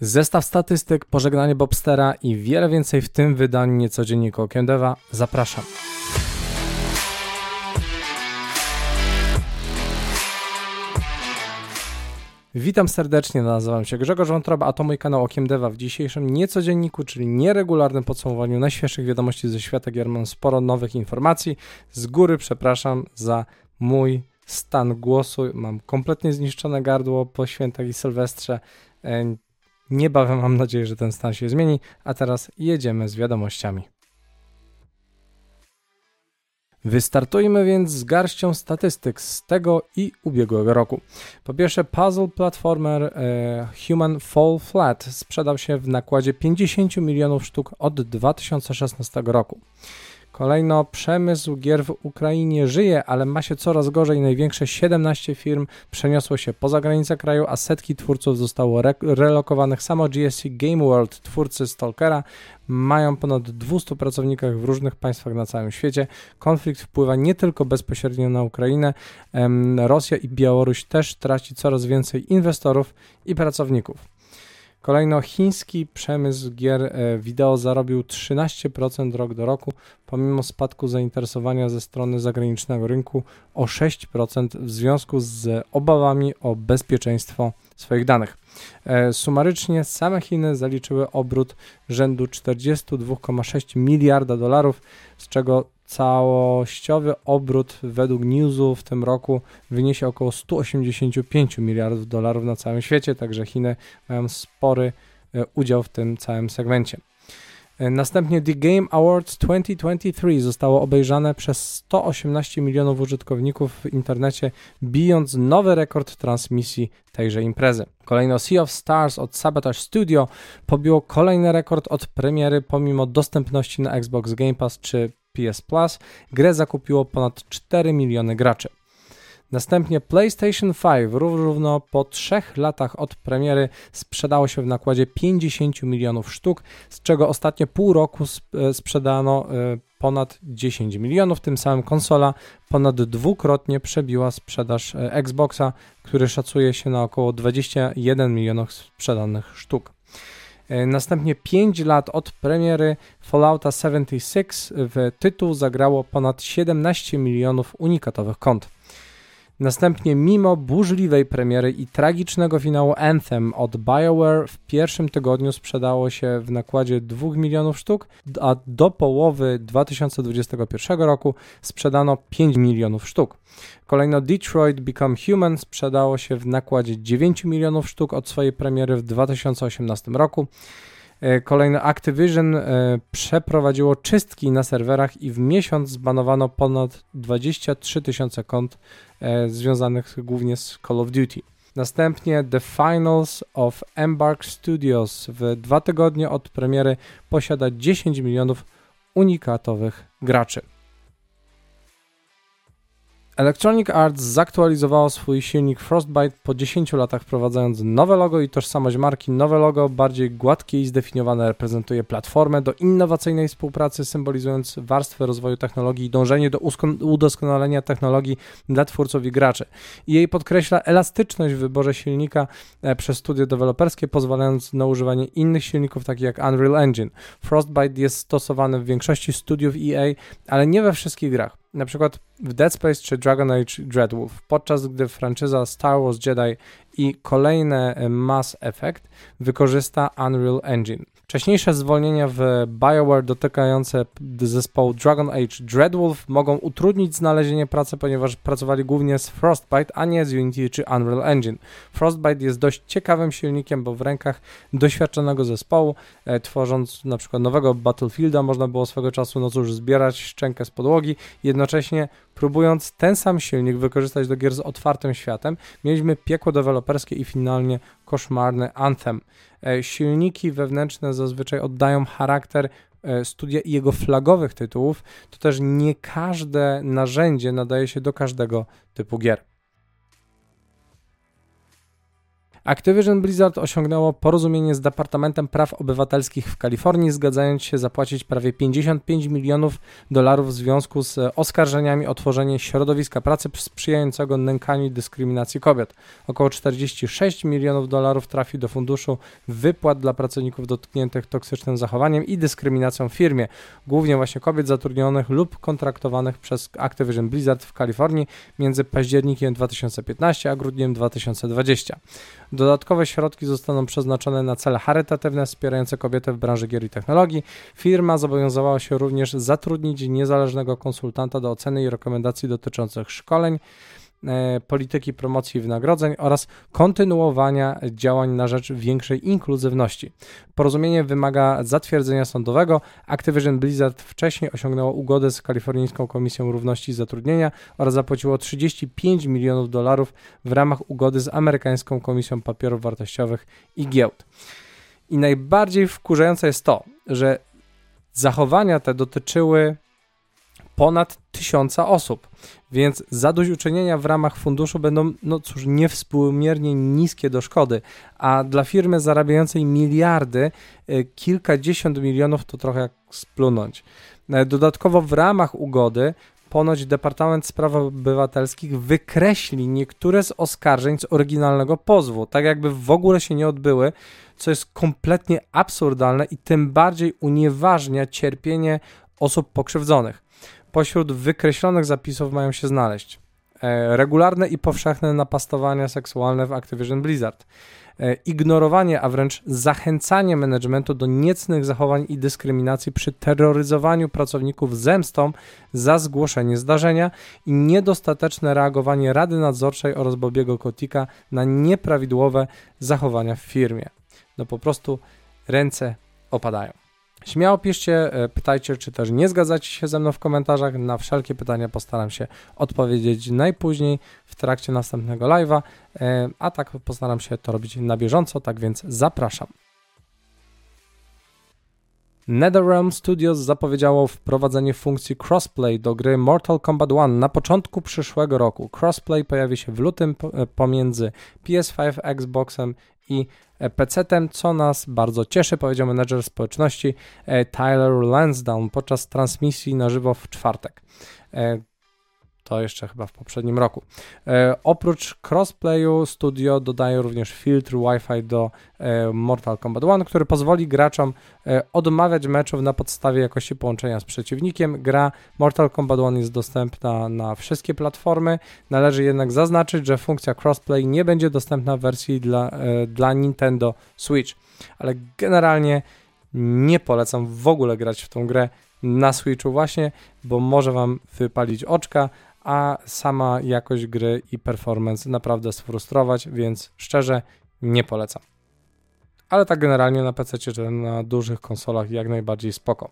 Zestaw statystyk, pożegnanie Bobstera i wiele więcej w tym wydaniu niecodziennika Okiem Deva. Zapraszam. Witam serdecznie, nazywam się Grzegorz Wątroba, a to mój kanał Okiem Deva. W dzisiejszym niecodzienniku, czyli nieregularnym podsumowaniu najświeższych wiadomości ze świata gier mam sporo nowych informacji. Z góry przepraszam za mój stan głosu. Mam kompletnie zniszczone gardło po świętach i sylwestrze. Niebawem mam nadzieję, że ten stan się zmieni, a teraz jedziemy z wiadomościami. Wystartujmy więc z garścią statystyk z tego i ubiegłego roku. Po pierwsze, puzzle platformer e, Human Fall Flat sprzedał się w nakładzie 50 milionów sztuk od 2016 roku. Kolejno, przemysł gier w Ukrainie żyje, ale ma się coraz gorzej. Największe 17 firm przeniosło się poza granice kraju, a setki twórców zostało re relokowanych. Samo GSC Game World, twórcy Stalkera, mają ponad 200 pracowników w różnych państwach na całym świecie. Konflikt wpływa nie tylko bezpośrednio na Ukrainę. Rosja i Białoruś też traci coraz więcej inwestorów i pracowników. Kolejno chiński przemysł gier e, wideo zarobił 13% rok do roku, pomimo spadku zainteresowania ze strony zagranicznego rynku o 6% w związku z obawami o bezpieczeństwo swoich danych. E, sumarycznie same Chiny zaliczyły obrót rzędu 42,6 miliarda dolarów, z czego całościowy obrót według Newsu w tym roku wyniesie około 185 miliardów dolarów na całym świecie, także Chiny mają spory e, udział w tym całym segmencie. E, następnie The Game Awards 2023 zostało obejrzane przez 118 milionów użytkowników w internecie, bijąc nowy rekord transmisji tejże imprezy. Kolejno Sea of Stars od Sabotage Studio pobiło kolejny rekord od premiery pomimo dostępności na Xbox Game Pass czy PS Plus. Grę zakupiło ponad 4 miliony graczy. Następnie PlayStation 5 równo po trzech latach od premiery sprzedało się w nakładzie 50 milionów sztuk, z czego ostatnie pół roku e, sprzedano e, ponad 10 milionów. Tym samym konsola ponad dwukrotnie przebiła sprzedaż e, Xboxa, który szacuje się na około 21 milionów sprzedanych sztuk. Następnie 5 lat od premiery Fallouta 76 w tytuł zagrało ponad 17 milionów unikatowych kont. Następnie, mimo burzliwej premiery i tragicznego finału Anthem od BioWare, w pierwszym tygodniu sprzedało się w nakładzie 2 milionów sztuk, a do połowy 2021 roku sprzedano 5 milionów sztuk. Kolejno Detroit Become Human sprzedało się w nakładzie 9 milionów sztuk od swojej premiery w 2018 roku. E, kolejno Activision e, przeprowadziło czystki na serwerach i w miesiąc zbanowano ponad 23 tysiące kont e, związanych głównie z Call of Duty. Następnie The Finals of Embark Studios w dwa tygodnie od premiery posiada 10 milionów unikatowych graczy. Electronic Arts zaktualizowało swój silnik Frostbite po 10 latach wprowadzając nowe logo i tożsamość marki. Nowe logo, bardziej gładkie i zdefiniowane, reprezentuje platformę do innowacyjnej współpracy, symbolizując warstwę rozwoju technologii i dążenie do udoskonalenia technologii dla twórców i graczy. I jej podkreśla elastyczność w wyborze silnika e, przez studio deweloperskie, pozwalając na używanie innych silników, takich jak Unreal Engine. Frostbite jest stosowany w większości studiów EA, ale nie we wszystkich grach na przykład w Dead Space czy Dragon Age Dreadwolf, podczas gdy franczyza Star Wars Jedi i kolejne Mass Effect wykorzysta Unreal Engine. Wcześniejsze zwolnienia w BioWare dotykające zespołu Dragon Age Dreadwolf mogą utrudnić znalezienie pracy, ponieważ pracowali głównie z Frostbite, a nie z Unity czy Unreal Engine. Frostbite jest dość ciekawym silnikiem, bo w rękach doświadczonego zespołu, e, tworząc na przykład nowego Battlefielda, można było swego czasu no cóż, zbierać szczękę z podłogi, jednocześnie próbując ten sam silnik wykorzystać do gier z otwartym światem, mieliśmy piekło deweloperskie i finalnie koszmarny Anthem. E, silniki wewnętrzne zazwyczaj oddają charakter e, studia i jego flagowych tytułów, to też nie każde narzędzie nadaje się do każdego typu gier. Activision Blizzard osiągnęło porozumienie z Departamentem Praw Obywatelskich w Kalifornii, zgadzając się zapłacić prawie 55 milionów dolarów w związku z oskarżeniami o tworzenie środowiska pracy sprzyjającego nękaniu i dyskryminacji kobiet. Około 46 milionów dolarów trafi do funduszu wypłat dla pracowników dotkniętych toksycznym zachowaniem i dyskryminacją w firmie, głównie właśnie kobiet zatrudnionych lub kontraktowanych przez Activision Blizzard w Kalifornii między październikiem 2015 a grudniem 2020. Dodatkowe środki zostaną przeznaczone na cele charytatywne wspierające kobiety w branży gier i technologii. Firma zobowiązała się również zatrudnić niezależnego konsultanta do oceny i rekomendacji dotyczących szkoleń, polityki promocji wynagrodzeń oraz kontynuowania działań na rzecz większej inkluzywności. Porozumienie wymaga zatwierdzenia sądowego. Activision Blizzard wcześniej osiągnęło ugodę z Kalifornijską Komisją Równości i Zatrudnienia oraz zapłaciło 35 milionów dolarów w ramach ugody z Amerykańską Komisją Papierów Wartościowych i Giełd. I najbardziej wkurzające jest to, że zachowania te dotyczyły ponad tysiąca osób, więc zadośćuczynienia w ramach funduszu będą, no cóż, niewspółmiernie niskie do szkody, a dla firmy zarabiającej miliardy y, kilkadziesiąt milionów to trochę jak splunąć. E, dodatkowo w ramach ugody ponoć Departament Spraw Obywatelskich wykreśli niektóre z oskarżeń z oryginalnego pozwu, tak jakby w ogóle się nie odbyły, co jest kompletnie absurdalne i tym bardziej unieważnia cierpienie osób pokrzywdzonych. Pośród wykreślonych zapisów mają się znaleźć e, regularne i powszechne napastowania seksualne w Activision Blizzard, e, ignorowanie, a wręcz zachęcanie managementu do niecnych zachowań i dyskryminacji przy terroryzowaniu pracowników zemstą za zgłoszenie zdarzenia i niedostateczne reagowanie Rady Nadzorczej oraz Bobiego Kotika na nieprawidłowe zachowania w firmie. No po prostu ręce opadają. Śmiało piszcie, e, pytajcie, czy też nie zgadzacie się ze mną w komentarzach. Na wszelkie pytania postaram się odpowiedzieć najpóźniej w trakcie następnego live'a, e, a tak postaram się to robić na bieżąco, tak więc zapraszam. NetherRealm Studios zapowiedziało wprowadzenie funkcji crossplay do gry Mortal Kombat 1 na początku przyszłego roku. Crossplay pojawi się w lutym e, pomiędzy PS5, Xboxem i PC-tem, co nas bardzo cieszy, powiedział menedżer społeczności e, Tyler Lansdowne podczas transmisji na żywo w czwartek. To jeszcze chyba w poprzednim roku. E, oprócz crossplayu studio dodaje również filtr Wi-Fi do e, Mortal Kombat 1, który pozwoli graczom e, odmawiać meczów na podstawie jakości połączenia z przeciwnikiem. Gra Mortal Kombat 1 jest dostępna na wszystkie platformy. Należy jednak zaznaczyć, że funkcja crossplay nie będzie dostępna w wersji dla, e, dla Nintendo Switch. Ale generalnie nie polecam w ogóle grać w tą grę na Switchu właśnie, bo może Wam wypalić oczka, a sama jakość gry i performance naprawdę sfrustrować, więc szczerze nie polecam. Ale tak generalnie na PC czy na dużych konsolach jak najbardziej spoko.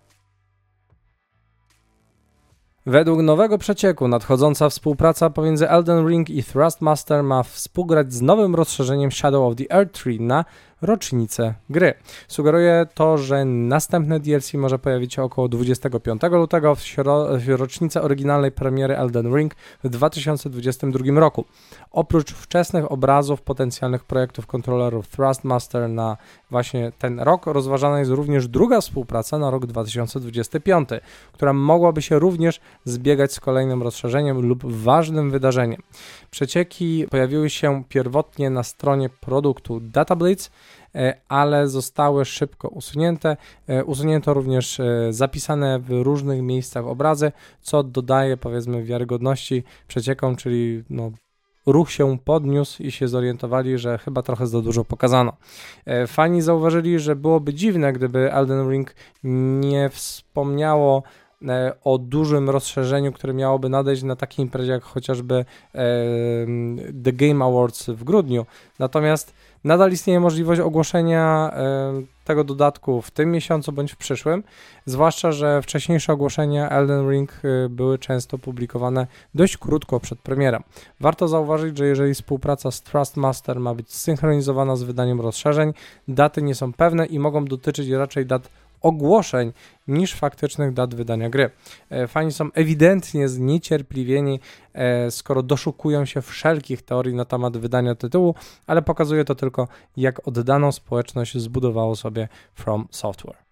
Według nowego przecieku nadchodząca współpraca pomiędzy Elden Ring i Thrustmaster ma współgrać z nowym rozszerzeniem Shadow of the Earth Tree na rocznicę gry. Sugeruje to, że następne DLC może pojawić się około 25 lutego w, w rocznicę oryginalnej premiery Elden Ring w 2022 roku. Oprócz wczesnych obrazów potencjalnych projektów kontrolerów Thrustmaster na właśnie ten rok, rozważana jest również druga współpraca na rok 2025, która mogłaby się również zbiegać z kolejnym rozszerzeniem lub ważnym wydarzeniem. Przecieki pojawiły się pierwotnie na stronie produktu DataBlitz, ale zostały szybko usunięte. E, usunięto również e, zapisane w różnych miejscach obrazy, co dodaje powiedzmy wiarygodności przeciekom, czyli no, ruch się podniósł i się zorientowali, że chyba trochę za dużo pokazano. Fani zauważyli, że byłoby dziwne, gdyby Elden Ring nie wspomniało E, o dużym rozszerzeniu, które miałoby nadejść na takiej imprezie jak chociażby e, The Game Awards w grudniu. Natomiast nadal istnieje możliwość ogłoszenia e, tego dodatku w tym miesiącu bądź w przyszłym, zwłaszcza, że wcześniejsze ogłoszenia Elden Ring były często publikowane dość krótko przed premierem. Warto zauważyć, że jeżeli współpraca z Trustmaster ma być synchronizowana z wydaniem rozszerzeń, daty nie są pewne i mogą dotyczyć raczej dat ogłoszeń niż faktycznych dat wydania gry. E, fani są ewidentnie zniecierpliwieni, e, skoro doszukują się wszelkich teorii na temat wydania tytułu, ale pokazuje to tylko, jak oddaną społeczność zbudowało sobie From Software.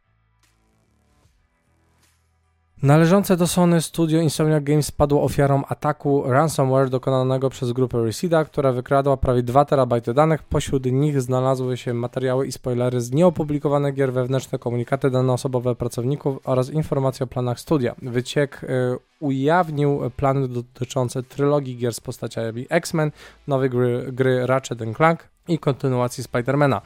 Należące do Sony studio Insomniac Games spadło ofiarą ataku ransomware dokonanego przez grupę Resida, która wykradła prawie 2 terabajty danych. Pośród nich znalazły się materiały i spoilery z nieopublikowanych gier wewnętrzne, komunikaty dane osobowe pracowników oraz informacje o planach studia. Wyciek y, ujawnił plany dotyczące trylogii gier z postaciami X-Men, nowej gry, gry Ratchet Clank, i kontynuacji Spidermana.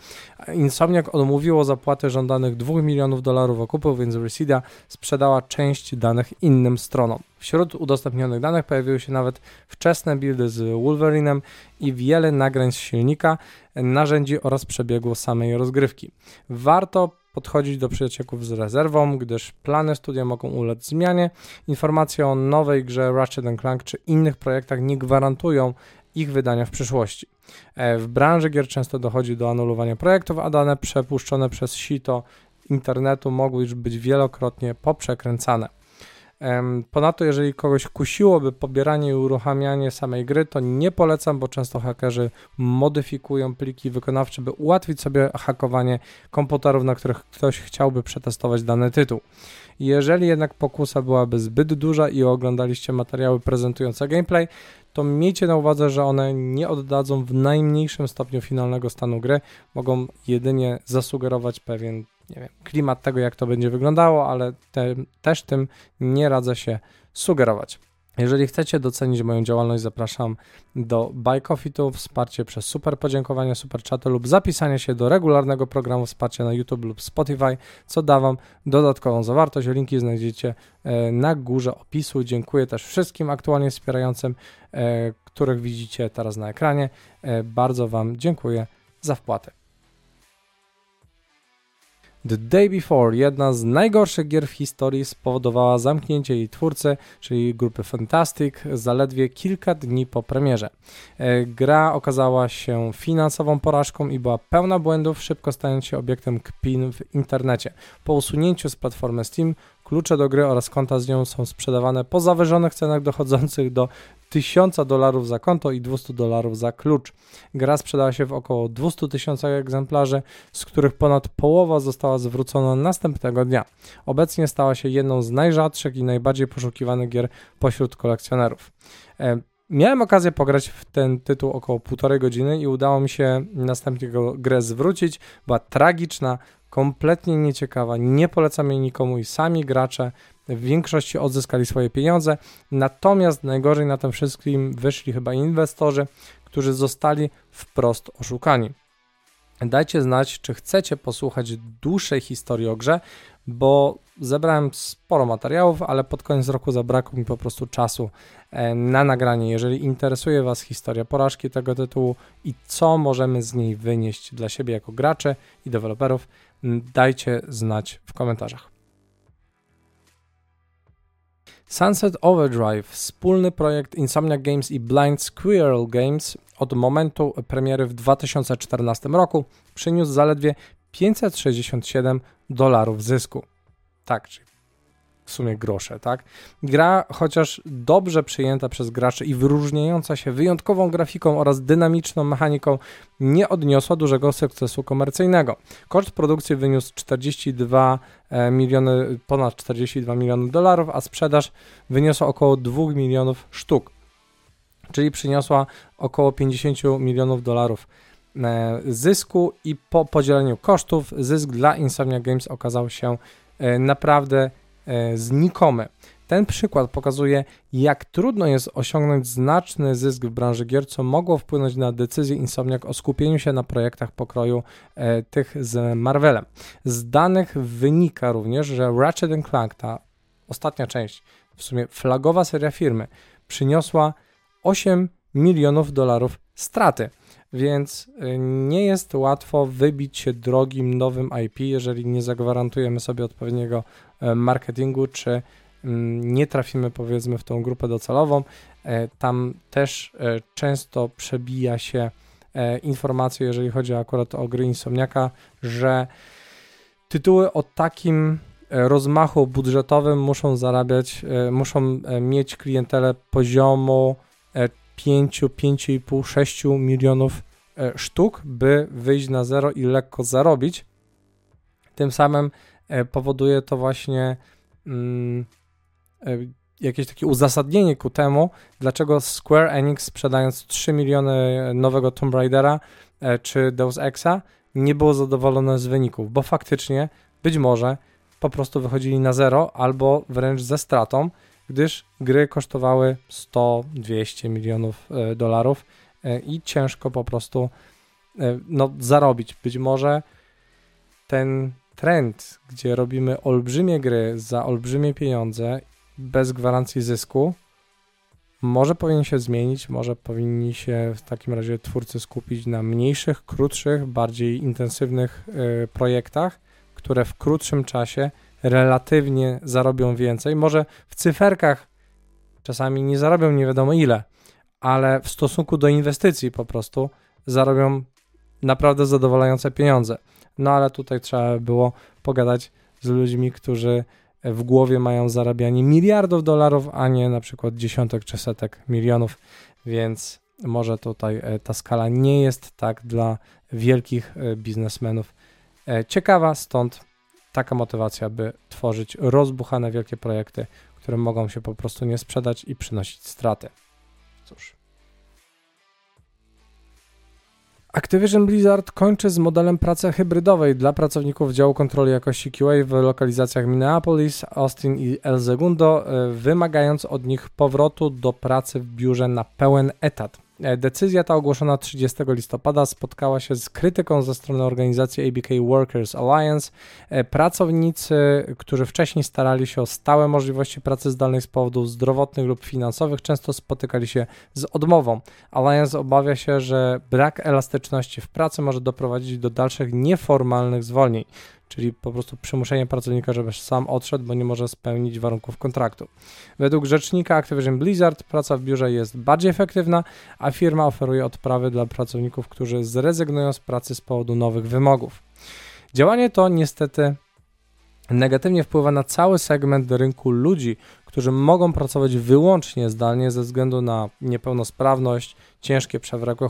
Insomniac odmówiło zapłaty żądanych 2 milionów dolarów okupu, więc Resida sprzedała część danych innym stronom. Wśród udostępnionych danych pojawiły się nawet wczesne buildy z Wolverinem i wiele nagrań z silnika, narzędzi oraz przebiegu samej rozgrywki. Warto podchodzić do przyjaciołów z rezerwą, gdyż plany studia mogą ulec zmianie. Informacje o nowej grze Ratchet Clank czy innych projektach nie gwarantują ich wydania w przyszłości. E, w branży gier często dochodzi do anulowania projektów, a dane przepuszczone przez sito internetu mogły już być wielokrotnie poprzekręcane. Ponadto, jeżeli kogoś kusiłoby pobieranie i uruchamianie samej gry, to nie polecam, bo często hakerzy modyfikują pliki wykonawcze, by ułatwić sobie hakowanie komputerów, na których ktoś chciałby przetestować dany tytuł. Jeżeli jednak pokusa byłaby zbyt duża i oglądaliście materiały prezentujące gameplay, to miejcie na uwadze, że one nie oddadzą w najmniejszym stopniu finalnego stanu gry, mogą jedynie zasugerować pewien nie wiem, klimat tego, jak to będzie wyglądało, ale te, też tym nie radzę się sugerować. Jeżeli chcecie docenić moją działalność, zapraszam do Buy Coffee to wsparcie przez super podziękowania, super chaty lub zapisanie się do regularnego programu wsparcia na YouTube lub Spotify, co da Wam dodatkową zawartość. Linki znajdziecie e, na górze opisu. Dziękuję też wszystkim aktualnie wspierającym, e, których widzicie teraz na ekranie. E, bardzo Wam dziękuję za wpłatę. The Day Before, jedna z najgorszych gier w historii, spowodowała zamknięcie jej twórcy, czyli grupy Fantastic, zaledwie kilka dni po premierze. E, gra okazała się finansową porażką i była pełna błędów, szybko stając się obiektem kpin w internecie. Po usunięciu z platformy Steam Klucze do gry oraz konta z nią są sprzedawane po zawyżonych cenach dochodzących do 1000 dolarów za konto i 200 dolarów za klucz. Gra sprzedała się w około 200 tysiącach egzemplarzy, z których ponad połowa została zwrócona następnego dnia. Obecnie stała się jedną z najrzadszych i najbardziej poszukiwanych gier pośród kolekcjonerów. E, miałem okazję pograć w ten tytuł około półtorej godziny i udało mi się następnie grę zwrócić. Była tragiczna, kompletnie nieciekawa, nie polecam jej nikomu i sami gracze w większości odzyskali swoje pieniądze, natomiast najgorzej na tym wszystkim wyszli chyba inwestorzy, którzy zostali wprost oszukani. Dajcie znać, czy chcecie posłuchać dłuższej historii o grze, bo zebrałem sporo materiałów, ale pod koniec roku zabrakło mi po prostu czasu e, na nagranie. Jeżeli interesuje Was historia porażki tego tytułu i co możemy z niej wynieść dla siebie jako gracze i deweloperów, dajcie znać w komentarzach. Sunset Overdrive, wspólny projekt Insomnia Games i Blind Squirrel Games od momentu premiery w 2014 roku przyniósł zaledwie 567 dolarów zysku. Tak, czyli w sumie grosze, tak? Gra, chociaż dobrze przyjęta przez graczy i wyróżniająca się wyjątkową grafiką oraz dynamiczną mechaniką, nie odniosła dużego sukcesu komercyjnego. Koszt produkcji wyniósł 42 e, miliony, ponad 42 miliony dolarów, a sprzedaż wyniosła około 2 milionów sztuk, czyli przyniosła około 50 milionów dolarów e, zysku i po podzieleniu kosztów zysk dla Insomnia Games okazał się e, naprawdę znikome. Ten przykład pokazuje, jak trudno jest osiągnąć znaczny zysk w branży gier, co mogło wpłynąć na decyzję Insomniac o skupieniu się na projektach pokroju e, tych z Marvelem. Z danych wynika również, że Ratchet Clank, ta ostatnia część, w sumie flagowa seria firmy, przyniosła 8 milionów dolarów straty więc y, nie jest łatwo wybić się drogim nowym IP, jeżeli nie zagwarantujemy sobie odpowiedniego e, marketingu, czy mm, nie trafimy powiedzmy w tą grupę docelową. E, tam też e, często przebija się informacja, jeżeli chodzi akurat o gry Insomniaka, że tytuły o takim rozmachu budżetowym muszą zarabiać, muszą mieć klientelę poziomu 5, 5,5, 6 milionów sztuk, by wyjść na zero i lekko zarobić. Tym samym powoduje to właśnie mm, jakieś takie uzasadnienie ku temu, dlaczego Square Enix sprzedając 3 miliony nowego Tomb Raidera e, czy Deus Exa nie było zadowolone z wyników, bo faktycznie być może po prostu wychodzili na zero albo wręcz ze stratą, gdyż gry kosztowały 100-200 milionów e, dolarów e, i ciężko po prostu no, zarobić. Być może ten trend, gdzie robimy olbrzymie gry za olbrzymie pieniądze bez gwarancji zysku, może powinien się zmienić, może powinni się w takim razie twórcy skupić na mniejszych, krótszych, bardziej intensywnych y, projektach, które w krótszym czasie relatywnie zarobią więcej. Może w cyferkach czasami nie zarobią nie wiadomo ile, ale w stosunku do inwestycji po prostu zarobią naprawdę zadowalające pieniądze. No ale tutaj trzeba było pogadać z ludźmi, którzy w głowie mają zarabianie miliardów dolarów, a nie na przykład dziesiątek czy setek milionów, więc może tutaj e, ta skala nie jest tak dla wielkich e, biznesmenów e, ciekawa, stąd taka motywacja, by tworzyć rozbuchane wielkie projekty, które mogą się po prostu nie sprzedać i przynosić straty. Cóż. Activision Blizzard kończy z modelem pracy hybrydowej dla pracowników działu kontroli jakości QA w lokalizacjach Minneapolis, Austin i El Segundo, e, wymagając od nich powrotu do pracy w biurze na pełen etat. E, decyzja ta ogłoszona 30 listopada spotkała się z krytyką ze strony organizacji ABK Workers Alliance. E, pracownicy, którzy wcześniej starali się o stałe możliwości pracy zdalnej z powodów zdrowotnych lub finansowych, często spotykali się z odmową. Alliance obawia się, że brak elastyczności w pracy może doprowadzić do dalszych nieformalnych zwolnień czyli po prostu przymuszenie pracownika, żeby sam odszedł, bo nie może spełnić warunków kontraktu. Według rzecznika Activision Blizzard praca w biurze jest bardziej efektywna, a firma oferuje odprawy dla pracowników, którzy zrezygnują z pracy z powodu nowych wymogów. Działanie to niestety negatywnie wpływa na cały segment rynku ludzi, którzy mogą pracować wyłącznie zdalnie ze względu na niepełnosprawność, ciężkie przewlekłe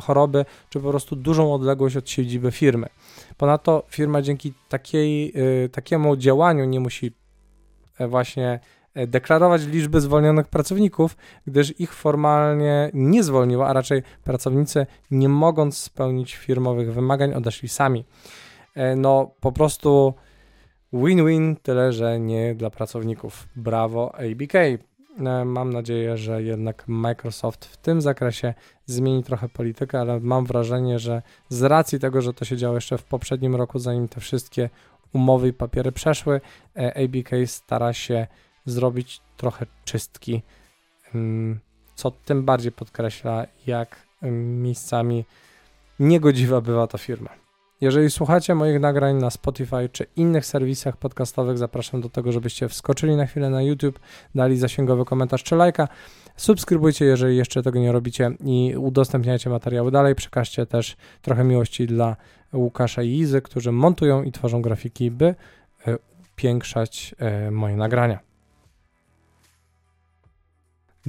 choroby, czy po prostu dużą odległość od siedziby firmy. Ponadto firma dzięki takiej, y, takiemu działaniu nie musi e, właśnie e, deklarować liczby zwolnionych pracowników, gdyż ich formalnie nie zwolniła, a raczej pracownicy nie mogąc spełnić firmowych wymagań odeszli sami. E, no po prostu Win-win, tyle że nie dla pracowników. Brawo ABK. E, mam nadzieję, że jednak Microsoft w tym zakresie zmieni trochę politykę, ale mam wrażenie, że z racji tego, że to się działo jeszcze w poprzednim roku, zanim te wszystkie umowy i papiery przeszły, e, ABK stara się zrobić trochę czystki, co tym bardziej podkreśla, jak miejscami niegodziwa bywa ta firma. Jeżeli słuchacie moich nagrań na Spotify czy innych serwisach podcastowych, zapraszam do tego, żebyście wskoczyli na chwilę na YouTube, dali zasięgowy komentarz czy lajka. Subskrybujcie, jeżeli jeszcze tego nie robicie i udostępniajcie materiały dalej. Przekażcie też trochę miłości dla Łukasza i Izy, którzy montują i tworzą grafiki, by e, upiększać e, moje nagrania.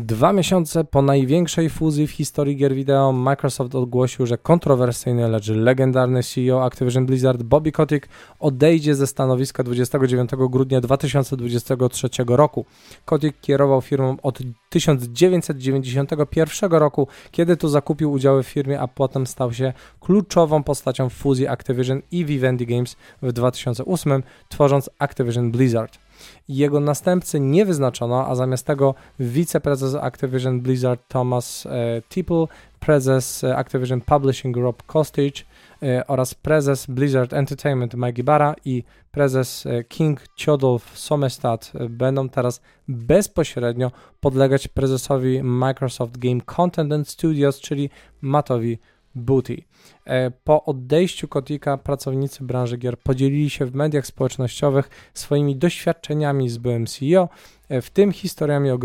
Dwa miesiące po największej fuzji w historii gier wideo Microsoft ogłosił, że kontrowersyjny, lecz legendarny CEO Activision Blizzard Bobby Kotick odejdzie ze stanowiska 29 grudnia 2023 roku. Kotick kierował firmą od 1991 roku, kiedy to zakupił udziały w firmie, a potem stał się kluczową postacią fuzji Activision i Vivendi Games w 2008, tworząc Activision Blizzard. Jego następcy nie wyznaczono, a zamiast tego wiceprezes Activision Blizzard Thomas e, Tipple, prezes e, Activision Publishing Rob Kostic e, oraz prezes Blizzard Entertainment Mike Ibarra i prezes e, King Ciodolf Somestad e, będą teraz bezpośrednio podlegać prezesowi Microsoft Game Content and Studios, czyli Mattowi Booty. E, po odejściu Kotika pracownicy branży gier podzielili się w mediach społecznościowych swoimi doświadczeniami z byłym CEO, e, w tym historiami o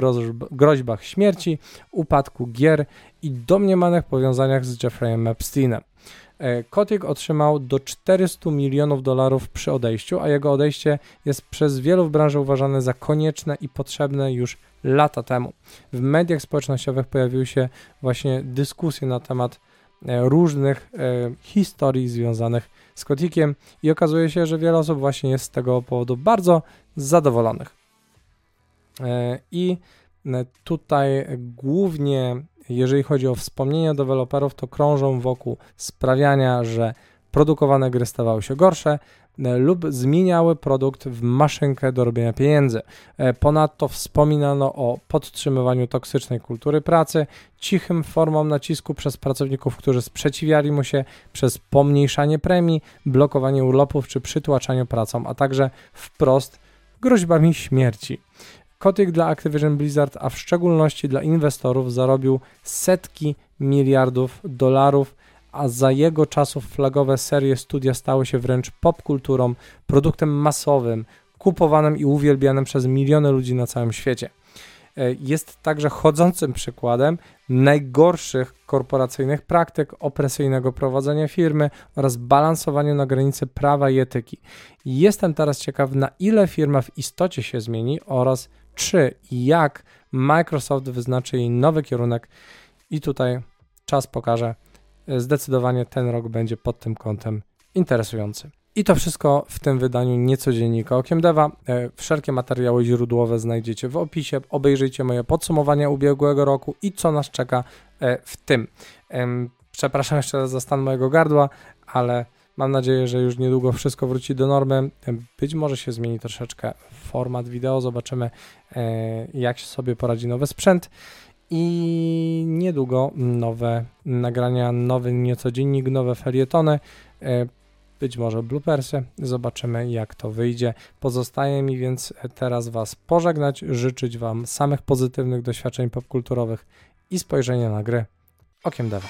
groźbach śmierci, upadku gier i domniemanych powiązaniach z Jeffreyem Epsteinem. Kotick otrzymał do 400 milionów dolarów przy odejściu, a jego odejście jest przez wielu w branży uważane za konieczne i potrzebne już lata temu. W mediach społecznościowych pojawiły się właśnie dyskusje na temat e, różnych e, historii związanych z Kotikiem i okazuje się, że wiele osób właśnie jest z tego powodu bardzo zadowolonych. E, I tutaj głównie, jeżeli chodzi o wspomnienia deweloperów, to krążą wokół sprawiania, że produkowane gry stawały się gorsze, E, lub zmieniały produkt w maszynkę do robienia pieniędzy. E, ponadto wspominano o podtrzymywaniu toksycznej kultury pracy, cichym formom nacisku przez pracowników, którzy sprzeciwiali mu się, przez pomniejszanie premii, blokowanie urlopów czy przytłaczanie pracą, a także wprost groźbami śmierci. Kotyk dla Activision Blizzard, a w szczególności dla inwestorów, zarobił setki miliardów dolarów a za jego czasów flagowe serie studia stały się wręcz popkulturą, produktem masowym, kupowanym i uwielbianym przez miliony ludzi na całym świecie. E, jest także chodzącym przykładem najgorszych korporacyjnych praktyk, opresyjnego prowadzenia firmy oraz balansowania na granicy prawa i etyki. Jestem teraz ciekaw, na ile firma w istocie się zmieni oraz czy i jak Microsoft wyznaczy jej nowy kierunek. I tutaj czas pokaże, zdecydowanie ten rok będzie pod tym kątem interesujący. I to wszystko w tym wydaniu niecodziennika Okiem Deva. E, wszelkie materiały źródłowe znajdziecie w opisie. Obejrzyjcie moje podsumowanie ubiegłego roku i co nas czeka e, w tym. Przepraszam jeszcze raz za stan mojego gardła, ale mam nadzieję, że już niedługo wszystko wróci do normy. Być może się zmieni troszeczkę format wideo. Zobaczymy, e, jak sobie poradzi nowy sprzęt i niedługo nowe nagrania, nowy niecodziennik, nowe felietony, e, być może bloopersy. Zobaczymy jak to wyjdzie. Pozostaje mi więc teraz Was pożegnać, życzyć Wam samych pozytywnych doświadczeń popkulturowych i spojrzenia na gry okiem Deva.